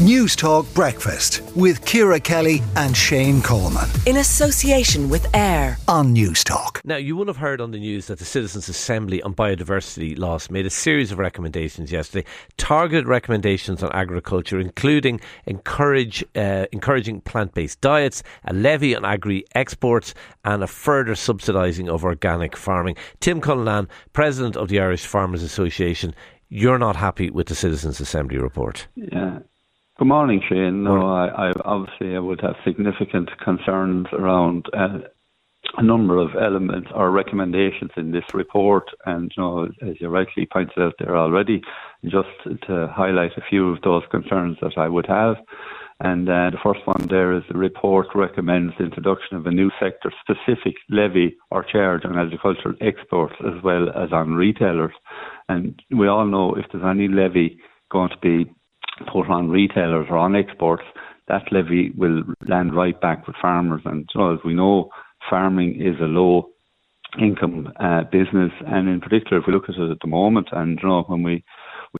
Newstalk Breakfast with Ciara Kelly and Shane Coleman. In association with AIR on Newstalk. Now, you will have heard on the news that the Citizens' Assembly on Biodiversity Loss made a series of recommendations yesterday, targeted recommendations on agriculture, including encourage, uh, encouraging plant based diets, a levy on agri exports, and a further subsidising of organic farming. Tim Cullinan, President of the Irish Farmers Association, you're not happy with the Citizens' Assembly report. Yeah. Good morning, Shane. No, I, I obviously I would have significant concerns around uh, a number of elements or recommendations in this report, and you know, as you rightly pointed out there already, just to highlight a few of those concerns that I would have. And uh, the first one there is the report recommends the introduction of a new sector specific levy or charge on agricultural exports as well as on retailers. And we all know if there's any levy going to be put on retailers or on exports, that levy will land right back with farmers. And so as we know, farming is a low income uh, business, and in particular, if we look at it at the moment, and you know when we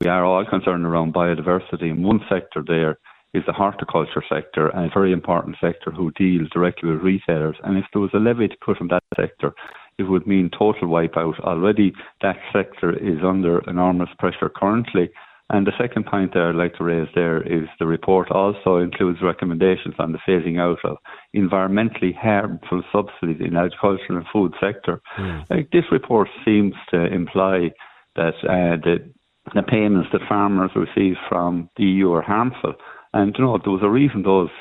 we are all concerned around biodiversity, and one sector there is the horticulture sector, and a very important sector who deals directly with retailers. And if there was a levy to put on that sector, it would mean total wipeout. Already, that sector is under enormous pressure currently, and the second point there I'd like to raise there is the report also includes recommendations on the phasing out of environmentally harmful subsidies in agriculture and food sector. Mm. Like this report seems to imply that uh, the, the payments that farmers receive from the EU are harmful. And you know, there was a reason those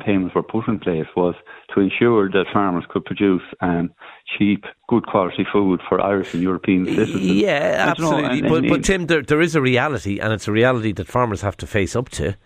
payments were put in place was to ensure that farmers could produce um, cheap, good quality food for Irish and European citizens. Yeah, absolutely. And, you know, and, but, but Tim, there, there is a reality, and it's a reality that farmers have to face up to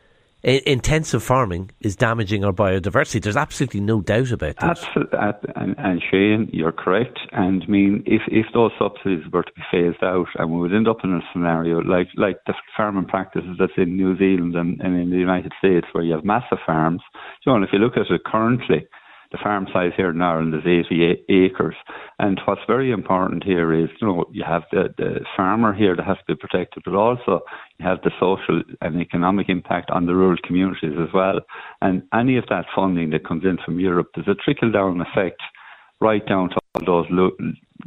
intensive farming is damaging our biodiversity. There's absolutely no doubt about that. Absolutely, uh, and, and, Shane, you're correct. And I mean, if if those subsidies were to be phased out, and we would end up in a scenario like like the farming practices that's in New Zealand and, and in the United States, where you have massive farms. Know, if you look at it currently, the farm size here in Ireland is 80 acres. And what's very important here is, you know, you have the, the farmer here that has to be protected, but also you have the social and economic impact on the rural communities as well. And any of that funding that comes in from Europe, there's a trickle down effect right down to all those lo-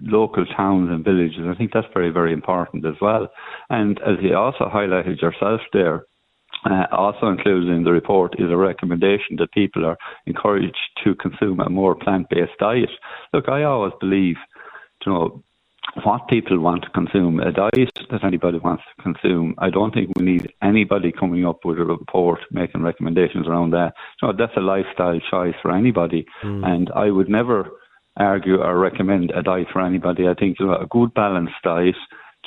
local towns and villages. I think that's very, very important as well. And as you also highlighted yourself there, uh, also included in the report is a recommendation that people are encouraged to consume a more plant-based diet. Look, I always believe, you know, what people want to consume, a diet that anybody wants to consume. I don't think we need anybody coming up with a report making recommendations around that. You know, that's a lifestyle choice for anybody, mm. and I would never argue or recommend a diet for anybody. I think you know, a good balanced diet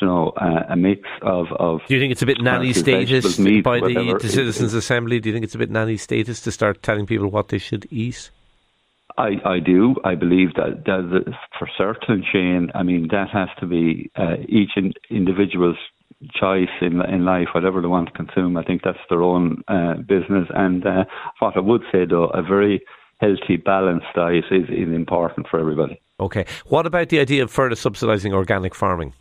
you know, uh, a mix of, of. Do you think it's a bit nanny status by the, the Citizens' Assembly? Do you think it's a bit nanny status to start telling people what they should eat? I, I do. I believe that, that for certain, Shane, I mean, that has to be uh, each in, individual's choice in in life, whatever they want to consume. I think that's their own uh, business. And uh, what I would say, though, a very healthy, balanced diet is, is important for everybody. Okay. What about the idea of further subsidising organic farming?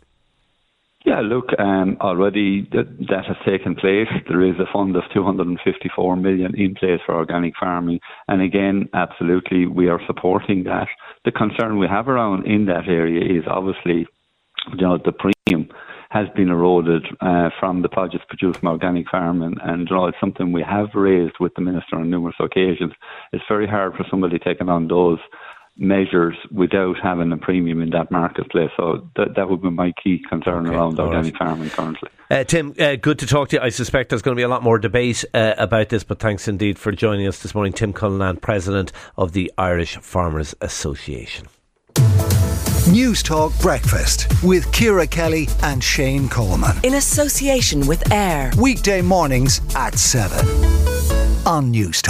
Yeah, look, um, already that, that has taken place. There is a fund of 254 million in place for organic farming, and again, absolutely, we are supporting that. The concern we have around in that area is obviously, you know, the premium has been eroded uh, from the produce produced from organic farming, and you know, it's something we have raised with the minister on numerous occasions. It's very hard for somebody taking on those measures without having a premium in that marketplace. So that, that would be my key concern okay, around organic right. farming currently. Uh, Tim, uh, good to talk to you. I suspect there's going to be a lot more debate uh, about this, but thanks indeed for joining us this morning. Tim Cullinan, President of the Irish Farmers Association. Newstalk Breakfast with Ciara Kelly and Shane Coleman. In association with AIR. Weekday mornings at 7 on News